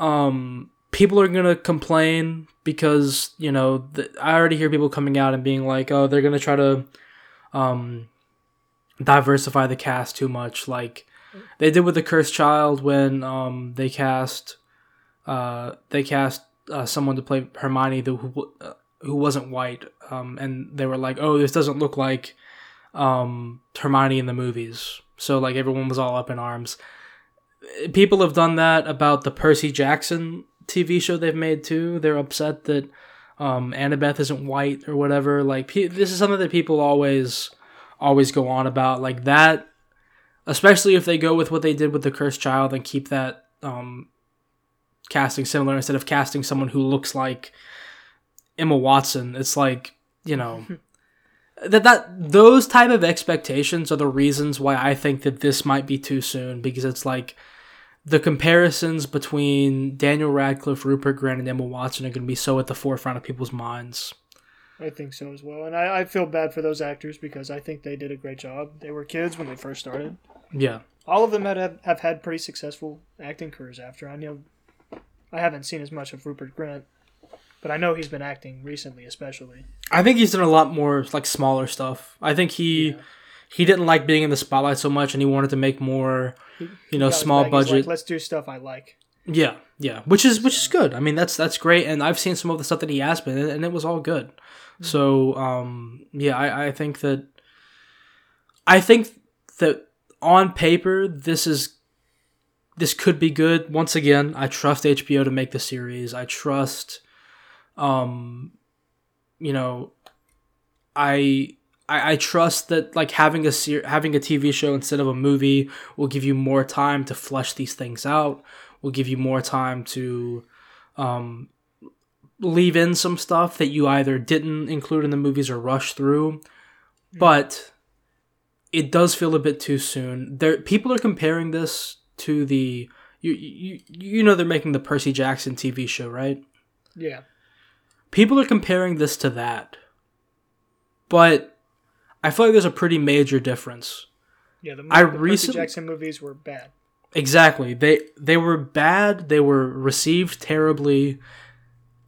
um people are gonna complain because you know th- i already hear people coming out and being like oh they're gonna try to um diversify the cast too much. Like they did with the cursed child when um they cast uh they cast uh, someone to play hermione the, who uh, who wasn't white um and they were like oh this doesn't look like um hermione in the movies. So like everyone was all up in arms. People have done that about the percy jackson tv show they've made too they're upset that um annabeth isn't white or whatever like pe- this is something that people always always go on about like that especially if they go with what they did with the cursed child and keep that um, casting similar instead of casting someone who looks like Emma Watson. It's like you know that that those type of expectations are the reasons why I think that this might be too soon because it's like the comparisons between Daniel Radcliffe, Rupert Grint, and Emma Watson are going to be so at the forefront of people's minds. I think so as well. And I, I feel bad for those actors because I think they did a great job. They were kids when they first started. Yeah, All of them had, have, have had pretty successful acting careers after. I know I haven't seen as much of Rupert Grint, but I know he's been acting recently, especially. I think he's done a lot more like smaller stuff. I think he Yeah. He didn't like being in the spotlight so much, and he wanted to make more you know small. He's like, budget. Let's do stuff I like. Yeah, yeah, which is which is good. I mean, that's that's great, and I've seen some of the stuff that he has been, and it was all good. So, um, yeah, I, I think that I think that on paper this is this could be good. Once again, I trust HBO to make the series. I trust, um, you know, I. I, I trust that like having a ser- having a TV show instead of a movie will give you more time to flesh these things out will give you more time to um, leave in some stuff that you either didn't include in the movies or rush through. But it does feel a bit too soon. There, people are comparing this to the you you you know they're making the Percy Jackson TV show, right? Yeah. People are comparing this to that, but I feel like there's a pretty major difference. Yeah, the, I the Jackson movies were bad. Exactly. They they were bad, they were received terribly,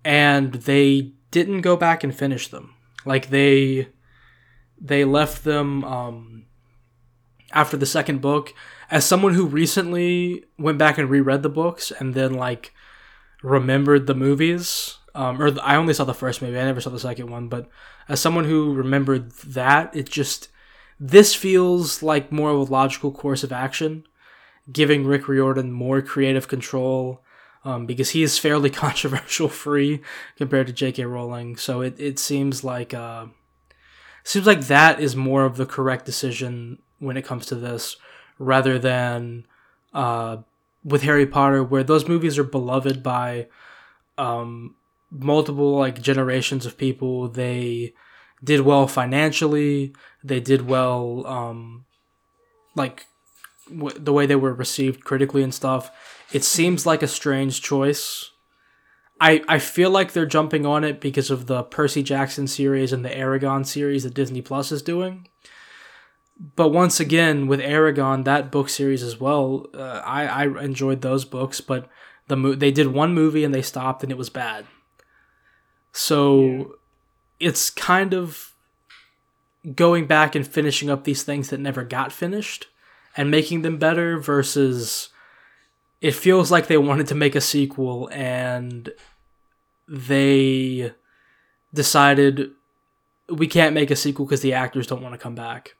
and they didn't go back and finish them. Like they they left them um after the second book. As someone who recently went back and reread the books and then like remembered the movies, um, or I only saw the first movie. I never saw the second one, but as someone who remembered that, it just this feels like more of a logical course of action, giving Rick Riordan more creative control. Um, because he is fairly controversial free compared to J.K. Rowling, so it, it seems like uh, seems like that is more of the correct decision when it comes to this, rather than uh, with Harry Potter, where those movies are beloved by um, multiple like generations of people. They did well financially. They did well, um, like w- the way they were received critically and stuff. It seems like a strange choice. I I feel like they're jumping on it because of the Percy Jackson series and the Eragon series that Disney Plus is doing. But once again, with Eragon, that book series as well, uh, I I enjoyed those books, but the mo- they did one movie and they stopped and it was bad. So Yeah. it's kind of going back and finishing up these things that never got finished and making them better versus it feels like they wanted to make a sequel and they decided we can't make a sequel because the actors don't want to come back.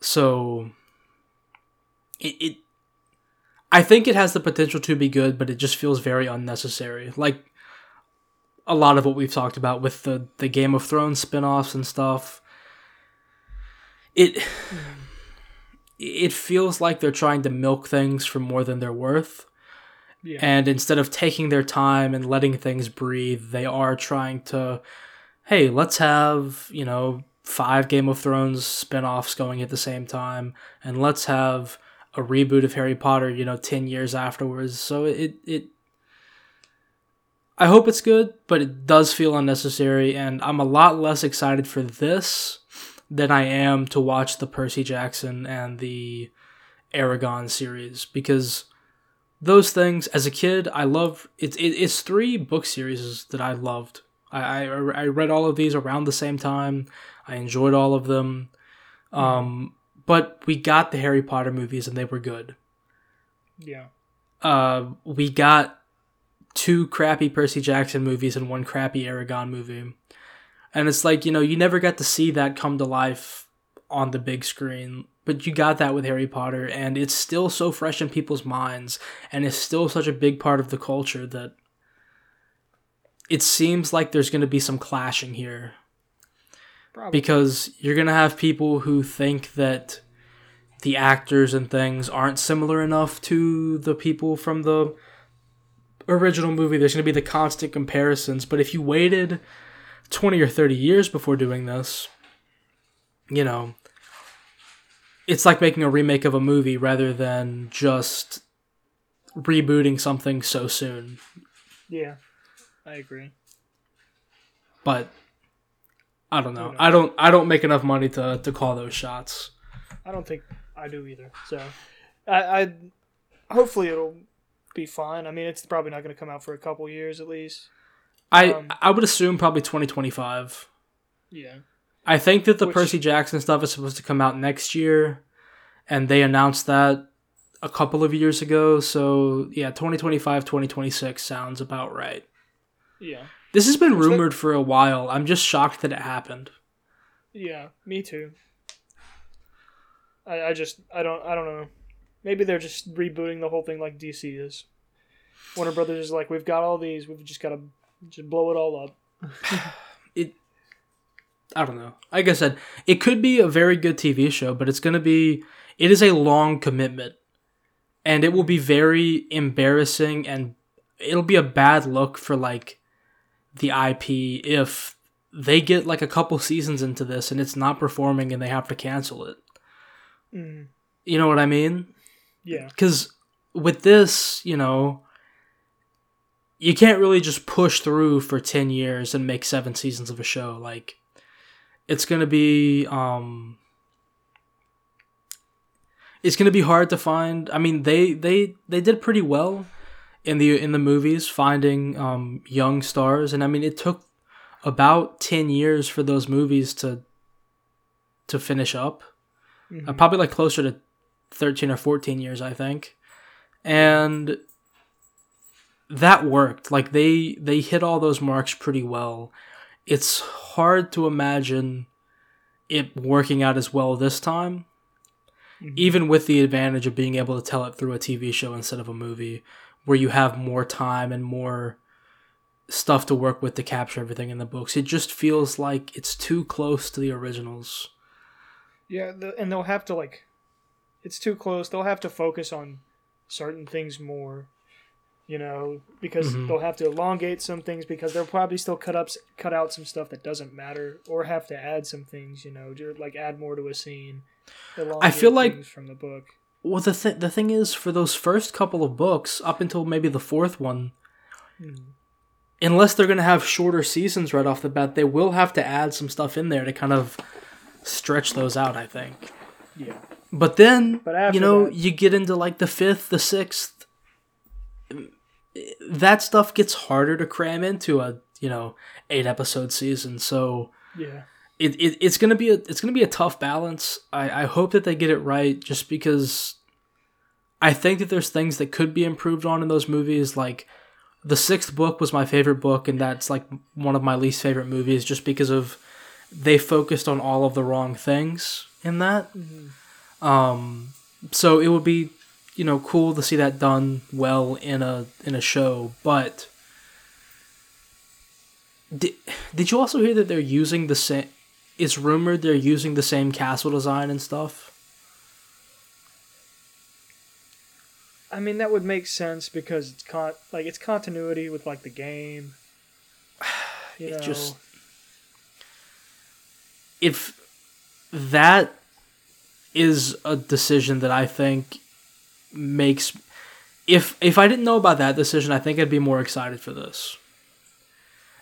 So it, it I think it has the potential to be good, but it just feels very unnecessary. Like a lot of what we've talked about with the the Game of Thrones spin-offs and stuff. It it feels like they're trying to milk things for more than they're worth. Yeah. And instead of taking their time and letting things breathe, they are trying to, hey, let's have, you know, five Game of Thrones spin-offs going at the same time, and let's have a reboot of Harry Potter, you know, 10 years afterwards. So it, it, I hope it's good, but it does feel unnecessary, and I'm a lot less excited for this than I am to watch the Percy Jackson and the Eragon series because those things as a kid I love it's it, it's three book series that I loved. I, I I read all of these around the same time. I enjoyed all of them. Um, but we got the Harry Potter movies and they were good. yeah. Uh, we got two crappy Percy Jackson movies and one crappy Eragon movie. And it's like, you know, you never got to see that come to life on the big screen, but you got that with Harry Potter, and it's still so fresh in people's minds, and it's still such a big part of the culture that it seems like there's going to be some clashing here Probably. because you're going to have people who think that the actors and things aren't similar enough to the people from the original movie. There's going to be the constant comparisons, but if you waited 20 or 30 years before doing this, you know, it's like making a remake of a movie rather than just rebooting something so soon. yeah. I agree. But I don't know. I don't I don't make enough money to to call those shots. I don't think I do either. So, I, I hopefully it'll be fine. I mean, it's probably not going to come out for a couple years at least. I Um, I would assume probably 2025. Yeah. I think that the Which- Percy Jackson stuff is supposed to come out next year, and they announced that a couple of years ago. So yeah, 2025, 2026 sounds about right. Yeah. This has been Which rumored for a while. I'm just shocked that it happened. Yeah. Me too. I, I just I don't I don't know. Maybe they're just rebooting the whole thing like DC is. Warner Brothers is like, we've got all these, we've just got to just blow it all up. It. I don't know. Like I said, it could be a very good TV show, but it's gonna be. It is a long commitment, and it will be very embarrassing, and it'll be a bad look for like the IP if they get like a couple seasons into this and it's not performing and they have to cancel it. Mm, You know what I mean? Yeah. because with this, you know, you can't really just push through for 10 years and make seven seasons of a show. Like, it's gonna be um it's gonna be hard to find. I mean, they they they did pretty well in the in the movies finding um young stars, and I mean, it took about ten years for those movies to to finish up. Uh, probably like closer to thirteen or fourteen years, I think, and that worked. Like they they hit all those marks pretty well. It's hard to imagine it working out as well this time mm-hmm. even with the advantage of being able to tell it through a TV show instead of a movie, where you have more time and more stuff to work with to capture everything in the books. It just feels like it's too close to the originals. Yeah, the, and they'll have to like, it's too close. They'll have to focus on certain things more, you know, because Mhm. they'll have to elongate some things because they'll probably still cut up, cut out some stuff that doesn't matter, or have to add some things, you know, like add more to a scene. I feel like- from the book. Well, the th- the thing is, for those first couple of books, up until maybe the fourth one, unless they're gonna have shorter seasons right off the bat, they will have to add some stuff in there to kind of stretch those out. I think. Yeah, But then, But you know, that- you get into like the fifth, the sixth. That stuff gets harder to cram into a you know eight episode season. So yeah, it, it it's gonna be a it's gonna be a tough balance. I I hope that they get it right, just because I think that there's things that could be improved on in those movies. Like the sixth book was my favorite book, and that's like one of my least favorite movies, just because of they focused on all of the wrong things in that. Um, so it would be, you know, cool to see that done well in a in a show. But did did you also hear that they're using the same? It's rumored they're using the same castle design and stuff. I mean that would make sense because it's con like it's continuity with like the game. You It know, just if that is a decision that I think makes if if I didn't know about that decision, I think I'd be more excited for this.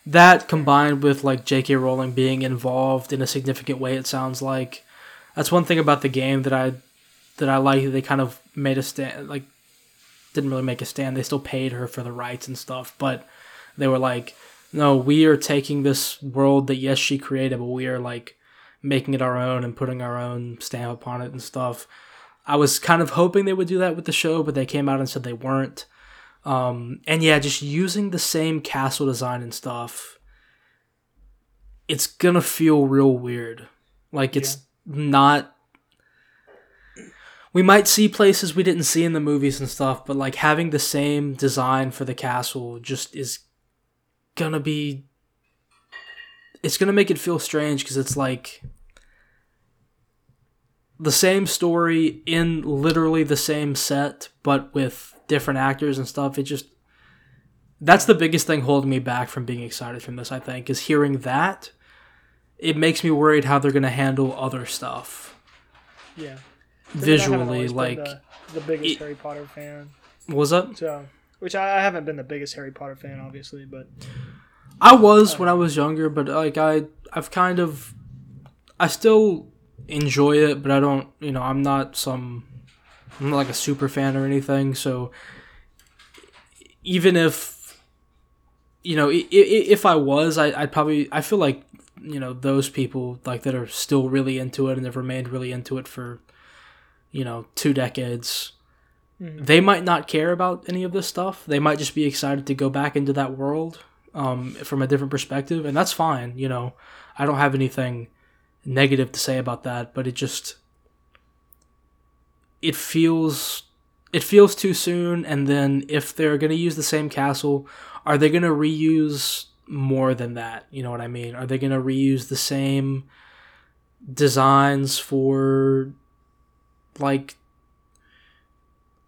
That combined with like J.K. Rowling being involved in a significant way, it sounds like that's one thing about the game that I that I like. They kind of made a stand, like didn't really make a stand. They still paid her for the rights and stuff, but they were like, no, we are taking this world that yes she created, but we are like making it our own and putting our own stamp upon it and stuff. I was kind of hoping they would do that with the show, but they came out and said they weren't. Um, and yeah, just using the same castle design and stuff, it's gonna feel real weird. Like it's not. We might see places we didn't see in the movies and stuff, but like having the same design for the castle just is gonna be. It's gonna make it feel strange because it's like the same story in literally the same set, but with different actors and stuff. It just that's the biggest thing holding me back from being excited from this. I think is hearing that. It makes me worried how they're gonna handle other stuff yeah. I mean, I haven't visually. Like, the, the biggest it- Harry Potter fan, was that? so which I, I haven't been the biggest Harry Potter fan, obviously, but I was when I was younger, but like I, I've kind of, I still enjoy it, but I don't, you know, I'm not some, I'm not like a super fan or anything. So even if, you know, if I was, I, I'd probably, I feel like, you know, those people like that are still really into it and have remained really into it for, you know, two decades. They might not care about any of this stuff. They might just be excited to go back into that world um, from a different perspective, and that's fine. You know, I don't have anything negative to say about that, but it just it feels it feels too soon. And then if they're gonna use the same castle, are they gonna reuse more than that? You know what I mean? Are they gonna reuse the same designs for like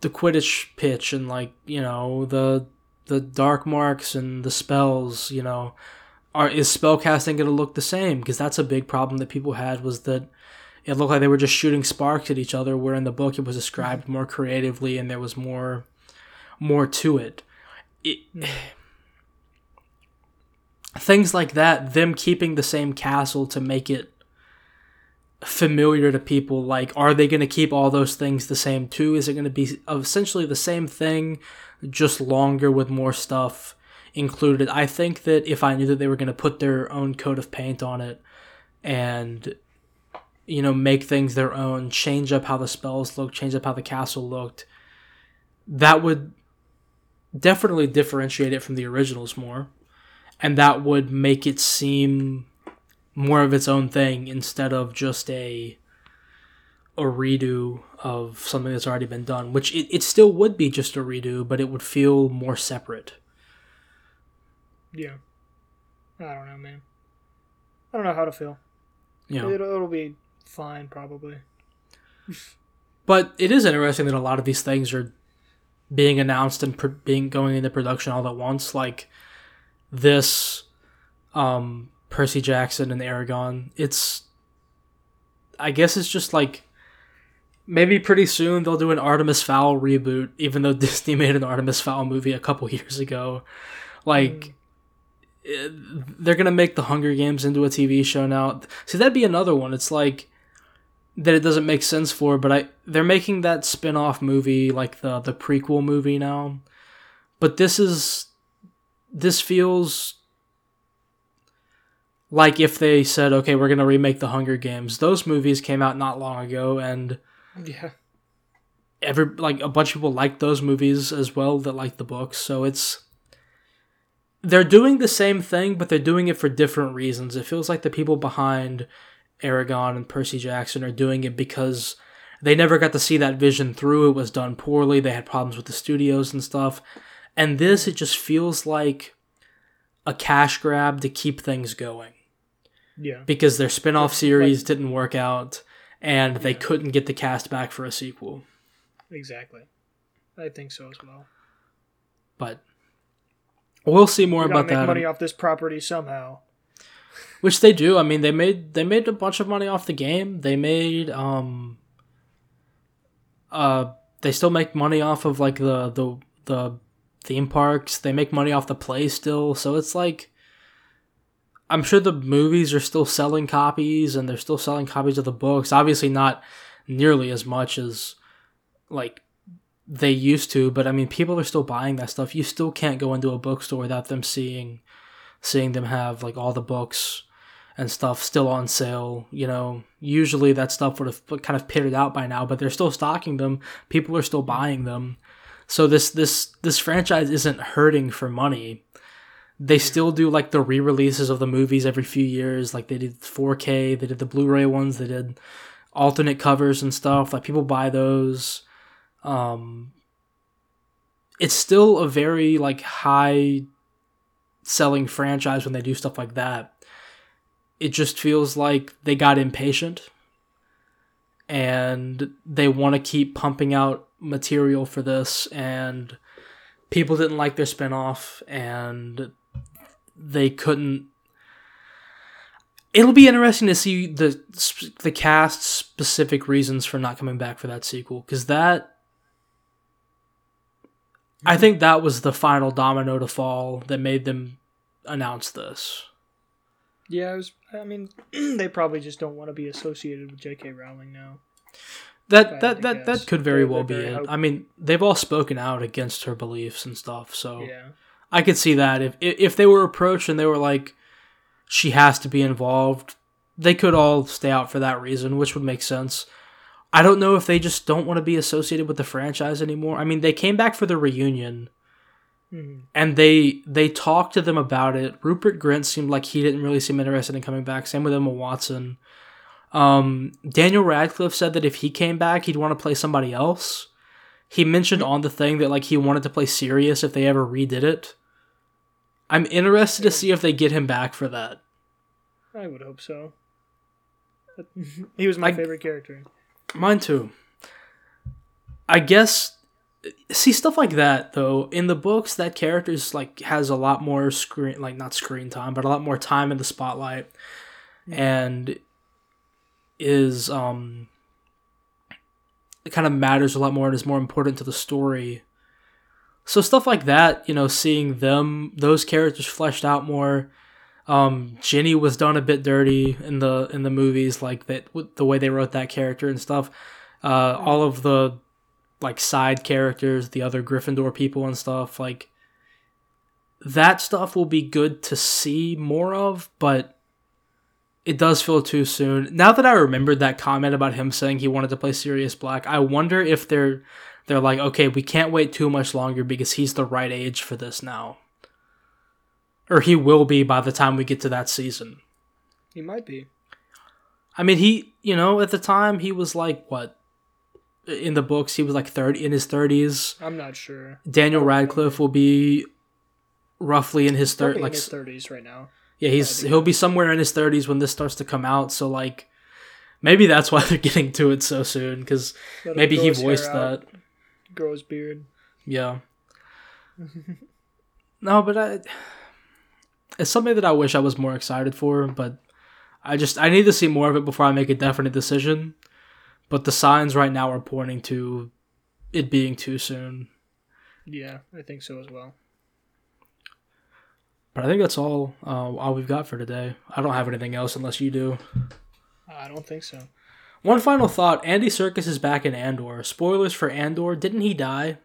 the Quidditch pitch and like you know the the dark marks and the spells, you know, are is spellcasting going to look the same? Because that's a big problem that people had was that it looked like they were just shooting sparks at each other. Where in the book it was described mm-hmm. more creatively and there was more more to it. it mm-hmm. things like that, them keeping the same castle to make it familiar to people. Like, are they going to keep all those things the same too? Is it going to be essentially the same thing, just longer with more stuff included? I think that if I knew that they were going to put their own coat of paint on it and you know make things their own, change up how the spells look, change up how the castle looked, that would definitely differentiate it from the originals more, and that would make it seem more of its own thing instead of just a a redo of something that's already been done, which it, it still would be just a redo, but it would feel more separate. Yeah. I don't know, man. I don't know how to feel. Yeah. It'll, it'll be fine, probably. But it is interesting that a lot of these things are being announced and pr- being going into production all at once. Like this, um, Percy Jackson and Eragon. It's, I guess it's just like maybe pretty soon they'll do an Artemis Fowl reboot, even though Disney made an Artemis Fowl movie a couple years ago. Like, mm. They're gonna make the Hunger Games into a TV show now. See, that'd be another one. It's like that it doesn't make sense for, but I they're making that spin-off movie like the the prequel movie now. But this is this feels like if they said, "Okay, we're going to remake the Hunger Games." Those movies came out not long ago and yeah. Every like a bunch of people like those movies as well that like the books, so it's they're doing the same thing, but they're doing it for different reasons. It feels like the people behind Eragon and Percy Jackson are doing it because they never got to see that vision through. It was done poorly. They had problems with the studios and stuff. And this, it just feels like a cash grab to keep things going. Yeah. Because their spin off series like, didn't work out and they yeah. couldn't get the cast back for a sequel. Exactly. I think so as well. But we'll see more about make that. money off this property somehow which they do. I mean, they made they made a bunch of money off the game. They made um uh they still make money off of like the the the theme parks. They make money off the play still. So it's like I'm sure the movies are still selling copies and they're still selling copies of the books. Obviously not nearly as much as like they used to, but I mean people are still buying that stuff. You still can't go into a bookstore without them seeing seeing them have like all the books and stuff still on sale. You know, usually that stuff would have kind of pitted out by now, but they're still stocking them. People are still buying them. So this this this franchise isn't hurting for money. They still do like the re-releases of the movies every few years. Like they did 4K, they did the Blu-ray ones, they did alternate covers and stuff. Like people buy those. Um, it's still a very like high selling franchise when they do stuff like that. It just feels like they got impatient and they want to keep pumping out material for this and people didn't like their spinoff and they couldn't it'll be interesting to see the the cast specific reasons for not coming back for that sequel cuz that I think that was the final domino to fall that made them announce this. Yeah, I was. I mean, they probably just don't want to be associated with J.K. Rowling now. That that that, guess. that could very they're, well they're be it. I mean, they've all spoken out against her beliefs and stuff, so yeah. I could see that if if they were approached and they were like, she has to be involved, they could all stay out for that reason, which would make sense. I don't know if they just don't want to be associated with the franchise anymore. I mean, they came back for the reunion, mm-hmm. and they they talked to them about it. Rupert Grint seemed like he didn't really seem interested in coming back. Same with Emma Watson. Um, Daniel Radcliffe said that if he came back, he'd want to play somebody else. He mentioned mm-hmm. on the thing that like he wanted to play Sirius if they ever redid it. I'm interested to see if they get him back for that. I would hope so. he was my I, favorite character. Mine too. I guess see stuff like that though in the books that character's like has a lot more screen like not screen time but a lot more time in the spotlight and is um it kind of matters a lot more and is more important to the story so stuff like that you know seeing them those characters fleshed out more Um, Ginny was done a bit dirty in the in the movies, like that the way they wrote that character and stuff. Uh, all of the like side characters, the other Gryffindor people and stuff, like that stuff will be good to see more of, but it does feel too soon. Now that I remembered that comment about him saying he wanted to play Sirius Black, I wonder if they're they're like, okay, we can't wait too much longer because he's the right age for this now. Or he will be by the time we get to that season. He might be. I mean, he, you know, at the time he was like what in the books he was like 30 in his 30s. I'm not sure. Daniel Radcliffe will be roughly in his Probably 30 in like his 30s right now. yeah, he's he'll be somewhere in his 30s when this starts to come out, so like maybe that's why they're getting to it so soon cuz maybe he voiced that. Grow his beard. Yeah. no, but I it's something that I wish I was more excited for, but I just I need to see more of it before I make a definite decision. But the signs right now are pointing to it being too soon. Yeah, I think so as well. But I think that's all uh, all we've got for today. I don't have anything else unless you do. I don't think so. One final thought: Andy Serkis is back in Andor. Spoilers for Andor. Didn't he die?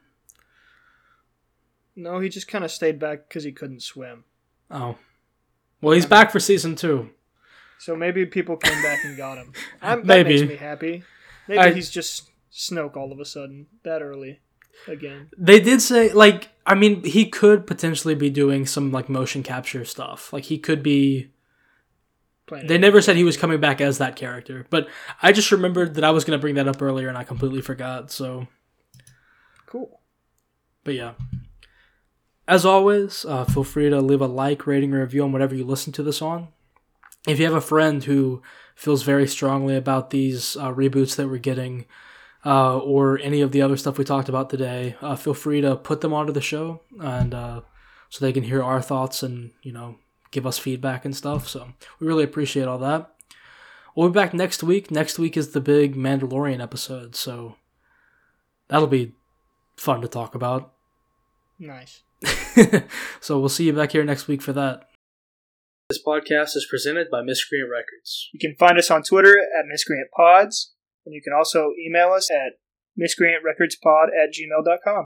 No, he just kind of stayed back because he couldn't swim. Oh, well, he's back for season two. So maybe people came back and got him. I'm, that Maybe. makes me happy. Maybe I- he's just Snoke all of a sudden that early again. They did say like I mean he could potentially be doing some like motion capture stuff. Like he could be Playing They never said he was coming back as that character, but I just remembered that I was going to bring that up earlier and I completely forgot. So, cool. but yeah. As always, uh, feel free to leave a like, rating, or review on whatever you listen to this on. If you have a friend who feels very strongly about these uh, reboots that we're getting, uh, or any of the other stuff we talked about today, uh, feel free to put them onto the show, and uh, so they can hear our thoughts and you know give us feedback and stuff. So we really appreciate all that. We'll be back next week. Next week is the big Mandalorian episode, so that'll be fun to talk about. Nice. so we'll see you back here next week for that. This podcast is presented by Miscreant Records. You can find us on Twitter at Miscreant Pods, and you can also email us at miscreantrecordspod at gmail.com.